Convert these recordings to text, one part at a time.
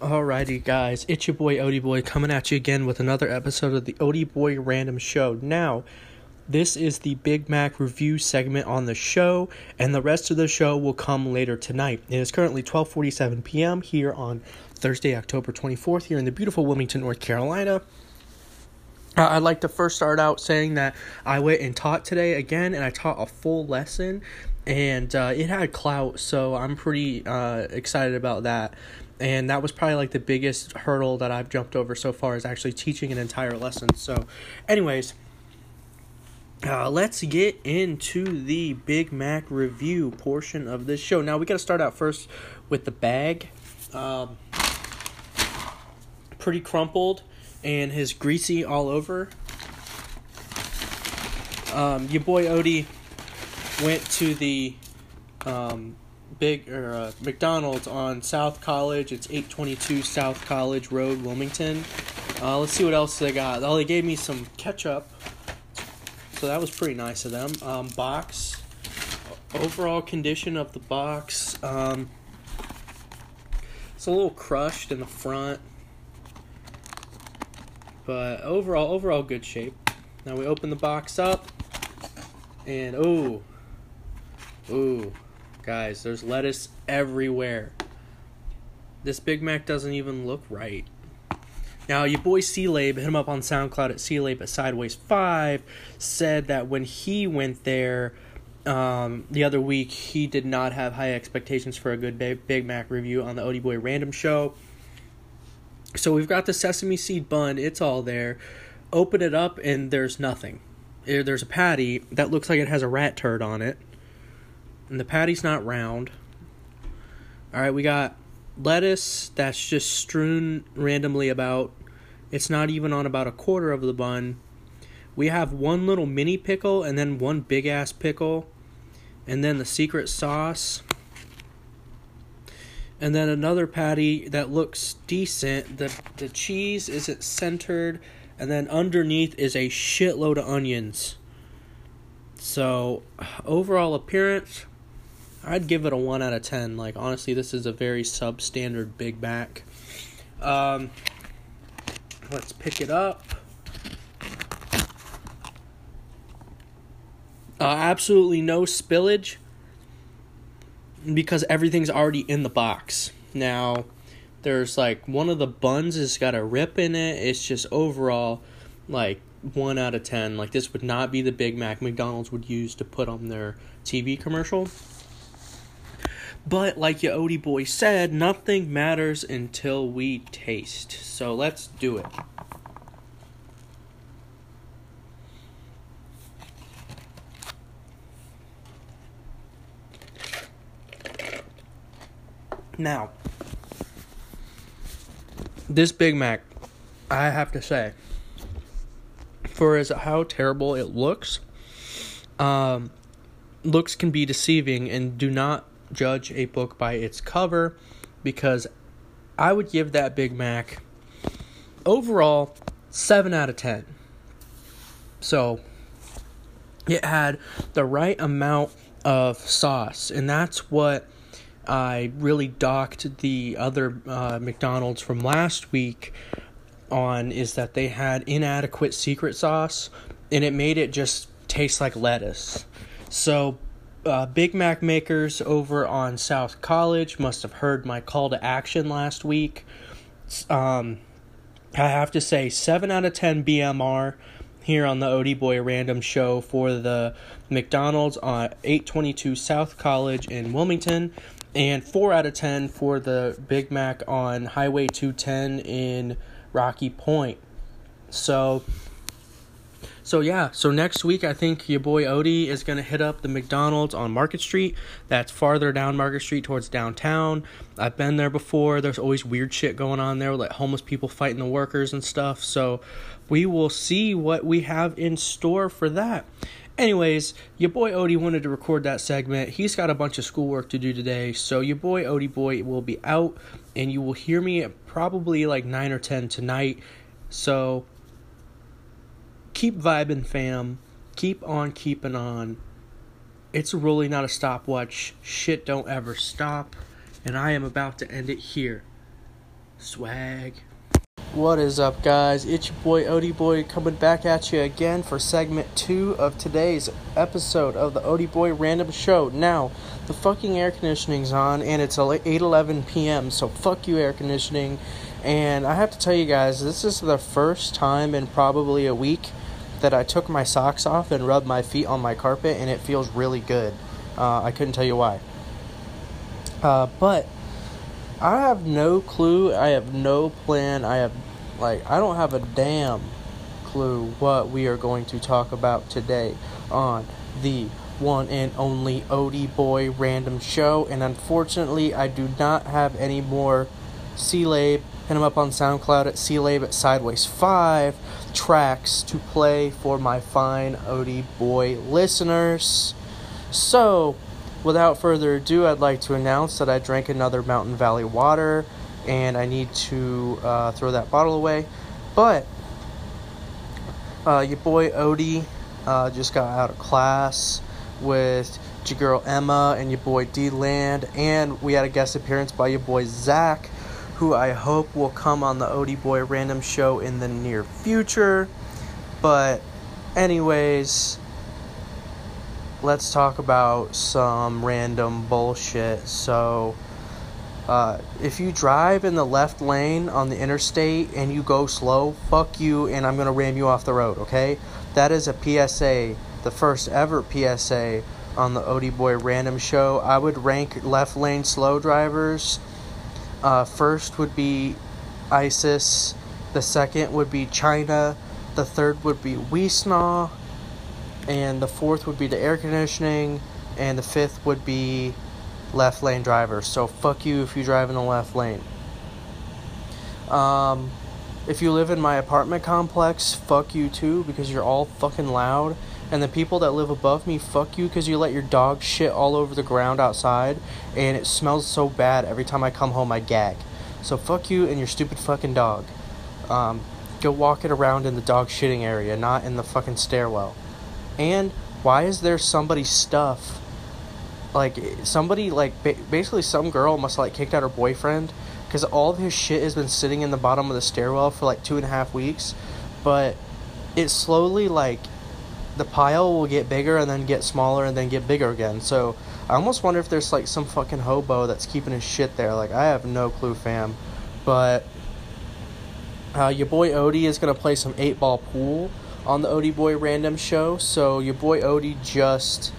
Alrighty, guys, it's your boy Odie Boy coming at you again with another episode of the Odie Boy Random Show. Now, this is the Big Mac review segment on the show, and the rest of the show will come later tonight. It is currently 12:47 p.m. here on Thursday, October 24th, here in the beautiful Wilmington, North Carolina. Uh, I'd like to first start out saying that I went and taught today again, and I taught a full lesson, and uh, it had clout, so I'm pretty uh, excited about that and that was probably like the biggest hurdle that I've jumped over so far is actually teaching an entire lesson. So, anyways, uh, let's get into the Big Mac review portion of this show. Now we got to start out first with the bag. Um, pretty crumpled and his greasy all over. Um, your boy Odie went to the um, big or uh, McDonald's on South College. It's 822 South College Road, Wilmington. Uh, let's see what else they got. Oh, they gave me some ketchup, so that was pretty nice of them. Um, box, overall condition of the box. Um, it's a little crushed in the front, but overall, overall good shape. Now we open the box up, and oh, oh Guys, there's lettuce everywhere. This Big Mac doesn't even look right. Now, your boy C-Labe, hit him up on SoundCloud at C-Labe at Sideways5, said that when he went there um, the other week, he did not have high expectations for a good Big Mac review on the Odie Boy Random Show. So we've got the sesame seed bun, it's all there. Open it up, and there's nothing. There's a patty that looks like it has a rat turd on it and the patty's not round. All right, we got lettuce that's just strewn randomly about. It's not even on about a quarter of the bun. We have one little mini pickle and then one big ass pickle, and then the secret sauce. And then another patty that looks decent. The the cheese isn't centered, and then underneath is a shitload of onions. So, overall appearance, I'd give it a 1 out of 10. Like, honestly, this is a very substandard Big Mac. Um, let's pick it up. Uh, absolutely no spillage because everything's already in the box. Now, there's like one of the buns has got a rip in it. It's just overall like 1 out of 10. Like, this would not be the Big Mac McDonald's would use to put on their TV commercial. But like your Odie boy said, nothing matters until we taste. So let's do it. Now, this Big Mac, I have to say, for as how terrible it looks, um, looks can be deceiving and do not judge a book by its cover because I would give that Big Mac overall 7 out of 10. So it had the right amount of sauce, and that's what I really docked the other uh, McDonald's from last week on is that they had inadequate secret sauce and it made it just taste like lettuce. So uh, Big Mac makers over on South College must have heard my call to action last week. Um, I have to say, 7 out of 10 BMR here on the Odie Boy Random Show for the McDonald's on 822 South College in Wilmington, and 4 out of 10 for the Big Mac on Highway 210 in Rocky Point. So, so yeah, so next week I think your boy Odie is gonna hit up the McDonald's on Market Street. That's farther down Market Street towards downtown. I've been there before. There's always weird shit going on there, like homeless people fighting the workers and stuff. So we will see what we have in store for that. Anyways, your boy Odie wanted to record that segment. He's got a bunch of schoolwork to do today, so your boy Odie boy will be out, and you will hear me at probably like nine or ten tonight. So keep vibing, fam. Keep on keeping on. It's really not a stopwatch. Shit don't ever stop. And I am about to end it here. Swag. What is up, guys? It's your boy Odie Boy coming back at you again for segment two of today's episode of the Odie Boy Random Show. Now, the fucking air conditioning's on, and it's 8:11 p.m. So fuck you, air conditioning. And I have to tell you guys, this is the first time in probably a week that I took my socks off and rubbed my feet on my carpet, and it feels really good. Uh, I couldn't tell you why. Uh, but I have no clue. I have no plan. I have, like, I don't have a damn clue what we are going to talk about today on the one and only Odie Boy Random Show. And unfortunately, I do not have any more C-Labe. Hit him up on SoundCloud at C-Labe at Sideways 5 tracks to play for my fine Odie Boy listeners. So, without further ado, I'd like to announce that I drank another Mountain Valley water and I need to uh, throw that bottle away. But uh, your boy Odie uh, just got out of class with your girl Emma and your boy D Land, and we had a guest appearance by your boy Zach, who I hope will come on the Odie Boy Random Show in the near future. But, anyways let's talk about some random bullshit. So, uh, if you drive in the left lane on the interstate and you go slow, fuck you, and I'm gonna ram you off the road, okay? That is a PSA, the first ever PSA on the Odie Boy Random Show. I would rank left lane slow drivers. Uh, first would be ISIS, the second would be China, the third would be Wiesnaw and the fourth would be the air conditioning, and the fifth would be left lane drivers. So fuck you if you drive in the left lane. Um, if you live in my apartment complex, fuck you too because you're all fucking loud. And the people that live above me, fuck you because you let your dog shit all over the ground outside, and it smells so bad every time I come home I gag. So fuck you and your stupid fucking dog. Um, go walk it around in the dog shitting area, not in the fucking stairwell. And why is there somebody's stuff? Like somebody like basically some girl must like kicked out her boyfriend because all of his shit has been sitting in the bottom of the stairwell for like two and a half weeks, but it slowly like the pile will get bigger and then get smaller and then get bigger again. So I almost wonder if there's like some fucking hobo that's keeping his shit there. Like I have no clue, fam. But uh, your boy Odie is gonna play some eight ball pool on the Odie Boy Random Show. So your boy Odie just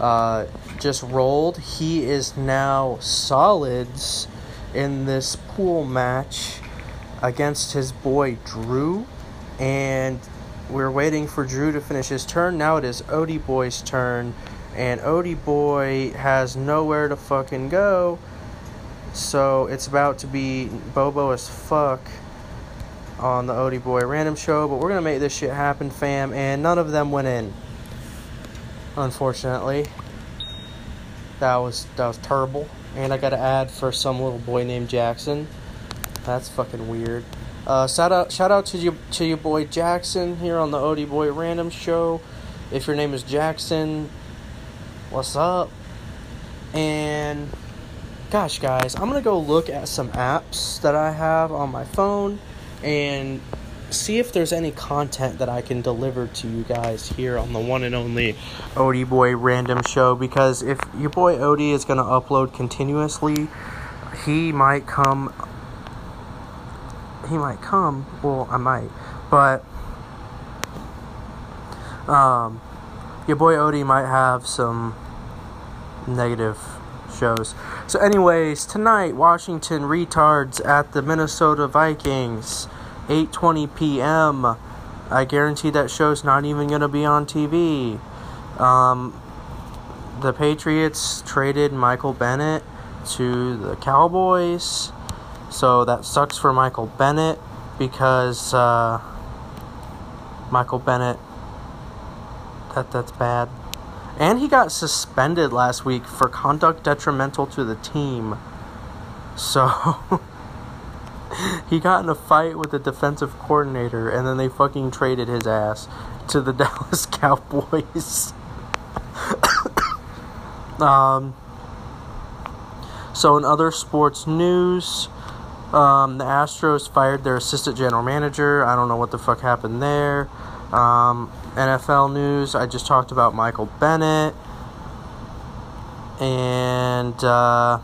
uh, just rolled. He is now solids in this pool match against his boy Drew, and we're waiting for Drew to finish his turn. Now it is Odie Boy's turn, and Odie Boy has nowhere to fucking go. So it's about to be Bobo as fuck on the Odie Boy Random Show, but we're gonna make this shit happen, fam. And none of them went in, unfortunately. That was that was terrible. And I got to add for some little boy named Jackson. That's fucking weird. Uh, shout out shout out to you to your boy Jackson here on the Odie Boy Random Show. If your name is Jackson, what's up? And gosh, guys, I'm gonna go look at some apps that I have on my phone and see if there's any content that I can deliver to you guys here on the one and only Odie Boy Random Show. Because if your boy Odie is going to upload continuously, he might come. He might come. Well, I might. But. Um, your boy Odie might have some negative shows. So, anyways, tonight Washington retards at the Minnesota Vikings, 8:20 p.m. I guarantee that show's not even gonna be on TV. Um, the Patriots traded Michael Bennett to the Cowboys, so that sucks for Michael Bennett because uh, Michael Bennett. That that's bad. And he got suspended last week for conduct detrimental to the team. So he got in a fight with the defensive coordinator and then they fucking traded his ass to the Dallas Cowboys. um so in other sports news, Um, the Astros fired their assistant general manager. I don't know what the fuck happened there. Um, NFL news. I just talked about Michael Bennett. And uh,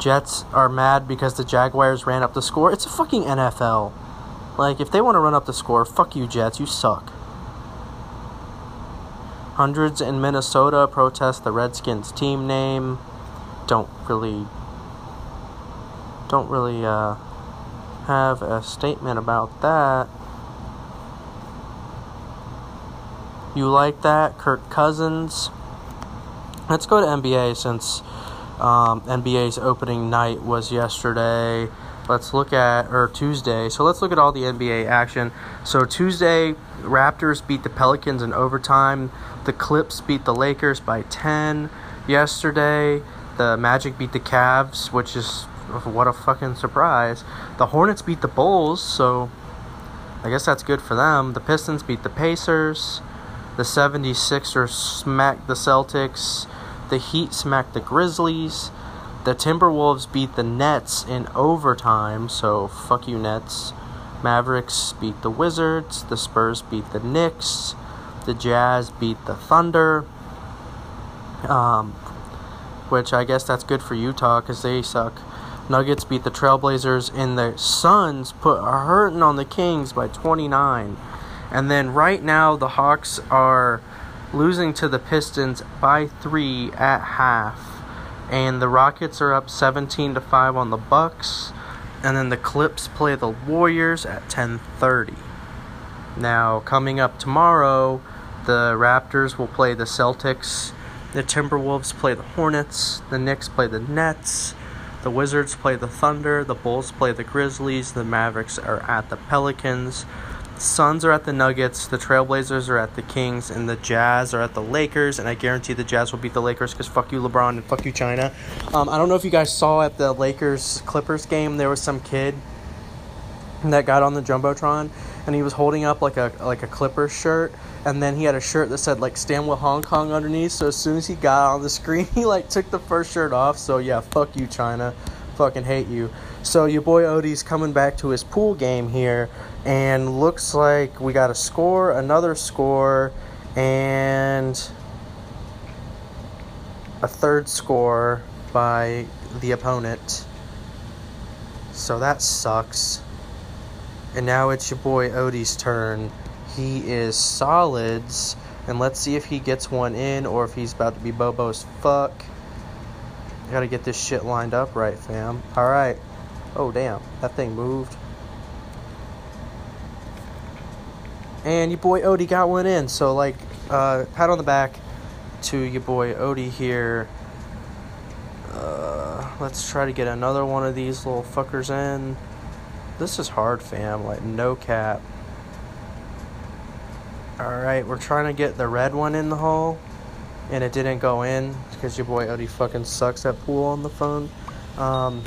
Jets are mad because the Jaguars ran up the score. It's a fucking NFL. Like, if they want to run up the score, fuck you, Jets. You suck. Hundreds in Minnesota protest the Redskins team name. Don't really. Don't really, uh, have a statement about that. You like that? Kirk Cousins. Let's go to NBA since um, NBA's opening night was yesterday. Let's look at, or Tuesday. So let's look at all the NBA action. So Tuesday, Raptors beat the Pelicans in overtime. The Clips beat the Lakers by 10. Yesterday, the Magic beat the Cavs, which is what a fucking surprise. The Hornets beat the Bulls, so I guess that's good for them. The Pistons beat the Pacers. The 76ers smacked the Celtics. The Heat smacked the Grizzlies. The Timberwolves beat the Nets in overtime, so fuck you, Nets. Mavericks beat the Wizards. The Spurs beat the Knicks. The Jazz beat the Thunder. Um, which I guess that's good for Utah because they suck. Nuggets beat the Trailblazers, and the Suns put a hurting on the Kings by 29. And then right now, the Hawks are losing to the Pistons by three at half, and the Rockets are up 17 to five on the Bucks. And then the Clips play the Warriors at 10:30. Now, coming up tomorrow, the Raptors will play the Celtics. The Timberwolves play the Hornets. The Knicks play the Nets. The Wizards play the Thunder. The Bulls play the Grizzlies. The Mavericks are at the Pelicans. the Suns are at the Nuggets, the Trailblazers are at the Kings, and the Jazz are at the Lakers. And I guarantee the Jazz will beat the Lakers because fuck you, LeBron, and fuck you, China. Um, I don't know if you guys saw at the Lakers Clippers game, there was some kid that got on the jumbotron, and he was holding up like a like a Clippers shirt, and then he had a shirt that said like "Stand with Hong Kong" underneath. So as soon as he got on the screen, he like took the first shirt off. So yeah, fuck you, China. Fucking hate you. So your boy Odie's coming back to his pool game here, and looks like we got a score, another score, and a third score by the opponent. So that sucks. And now it's your boy Odie's turn. He is solids, and let's see if he gets one in or if he's about to be Bobo's fuck. Gotta get this shit lined up right, fam. Alright. Oh, damn. That thing moved. And your boy Odie got one in. So, like, uh, pat on the back to your boy Odie here. Uh, let's try to get another one of these little fuckers in. This is hard, fam. Like, no cap. Alright, we're trying to get the red one in the hole. And it didn't go in because your boy Odie fucking sucks at pool on the phone. Um,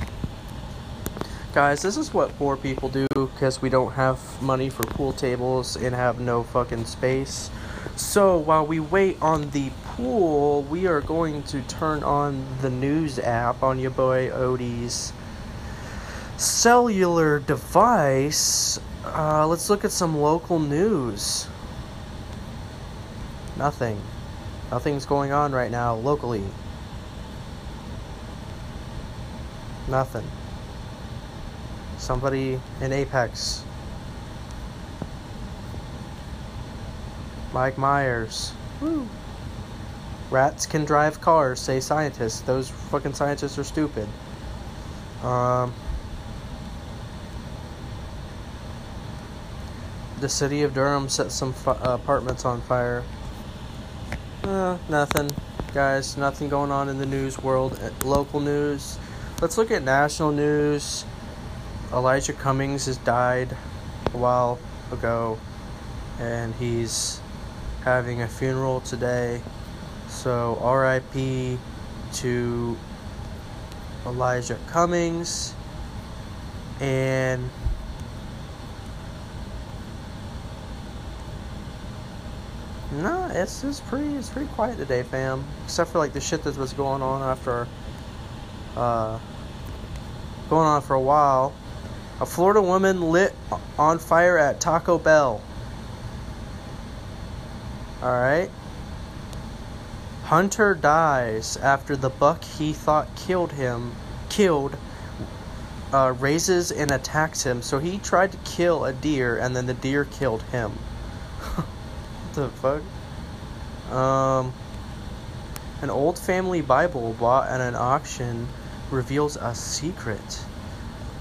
Guys, this is what poor people do because we don't have money for pool tables and have no fucking space. So while we wait on the pool, we are going to turn on the news app on your boy Odie's cellular device. Uh, let's look at some local news. Nothing. Nothing's going on right now locally. Nothing. Somebody in Apex. Mike Myers. Woo. Rats can drive cars, say scientists. Those fucking scientists are stupid. Um, the city of Durham set some uh, apartments on fire. Uh, nothing, guys. Nothing going on in the news world. Uh, local news. Let's look at national news. Elijah Cummings has died a while ago, and he's having a funeral today. So, RIP to Elijah Cummings. And no, it's it's pretty it's pretty quiet today, fam. Except for like the shit that was going on after uh, going on for a while. A Florida woman lit on fire at Taco Bell. Alright. Hunter dies after the buck he thought killed him killed uh, raises and attacks him. So he tried to kill a deer and then the deer killed him. The fuck? Um an old family Bible bought at an auction reveals a secret.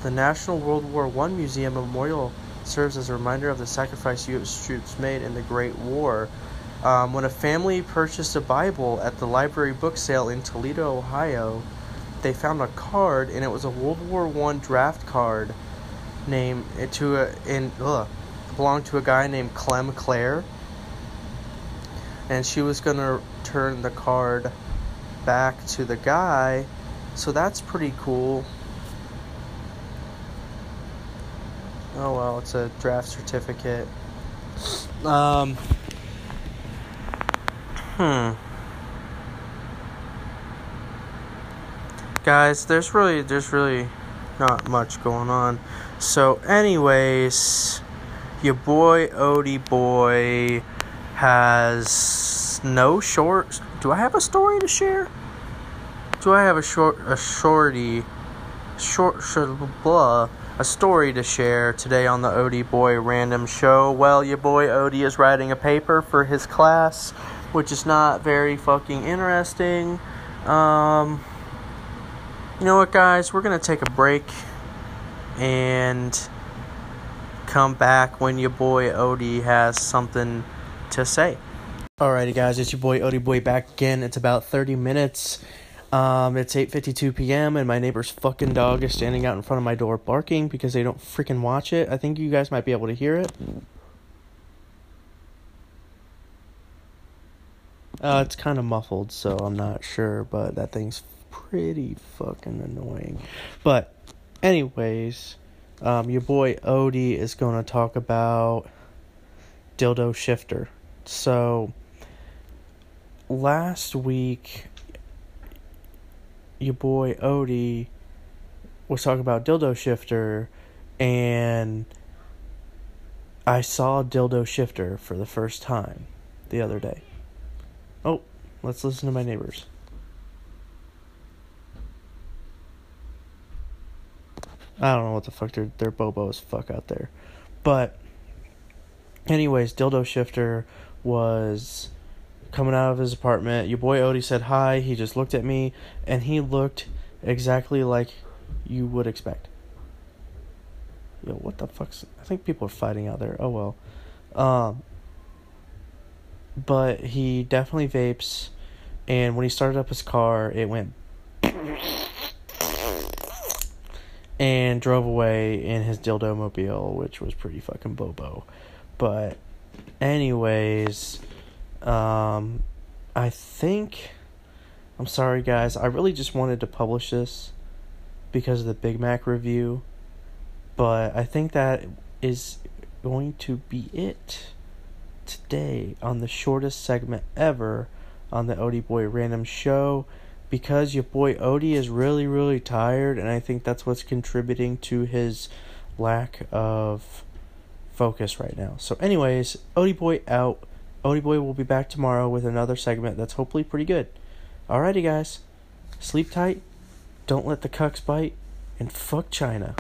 The National World War I Museum Memorial serves as a reminder of the sacrifice U.S. troops made in the Great War. Um, when a family purchased a Bible at the library book sale in Toledo, Ohio, they found a card, and it was a World War One draft card, named to a in ugh, belonged to a guy named Clem Clare, and she was gonna turn the card back to the guy, so that's pretty cool. Oh well, it's a draft certificate. Um. Hmm. Guys, there's really there's really not much going on. So anyways, your boy Odie boy has no short do I have a story to share? Do I have a short a shorty short, short blah a story to share today on the Odie Boy Random Show. Well, your boy Odie is writing a paper for his class, which is not very fucking interesting. Um, you know what, guys? We're gonna take a break and come back when your boy Odie has something to say. Alrighty, guys, it's your boy Odie Boy back again. It's about 30 minutes um, it's 8:52 p.m. and my neighbor's fucking dog is standing out in front of my door barking because they don't freaking watch it. I think you guys might be able to hear it. Uh, it's kind of muffled, so I'm not sure, but that thing's pretty fucking annoying. But, anyways, um, your boy Odie is to talk about dildo shifter. So, last week your boy Odie was talking about Dildo Shifter, and I saw Dildo Shifter for the first time the other day. Oh, let's listen to my neighbors. I don't know what the fuck they're they're bobo as fuck out there, but anyways, Dildo Shifter was coming out of his apartment. Your boy Odie said hi. He just looked at me, and he looked exactly like you would expect. Yo, what the fuck's? I think people are fighting out there. Oh well. Um. But he definitely vapes, and when he started up his car, it went. And drove away in his dildo mobile, which was pretty fucking bobo. But, anyways, um, I think. I'm sorry, guys. I really just wanted to publish this because of the Big Mac review. But I think that is going to be it today on the shortest segment ever on the Odie Boy Random Show because your boy Odie is really, really tired, and I think that's what's contributing to his lack of focus right now. So, anyways, Odie Boy out. Odie Boy will be back tomorrow with another segment that's hopefully pretty good. Alrighty, guys. Sleep tight, don't let the cucks bite, and fuck China.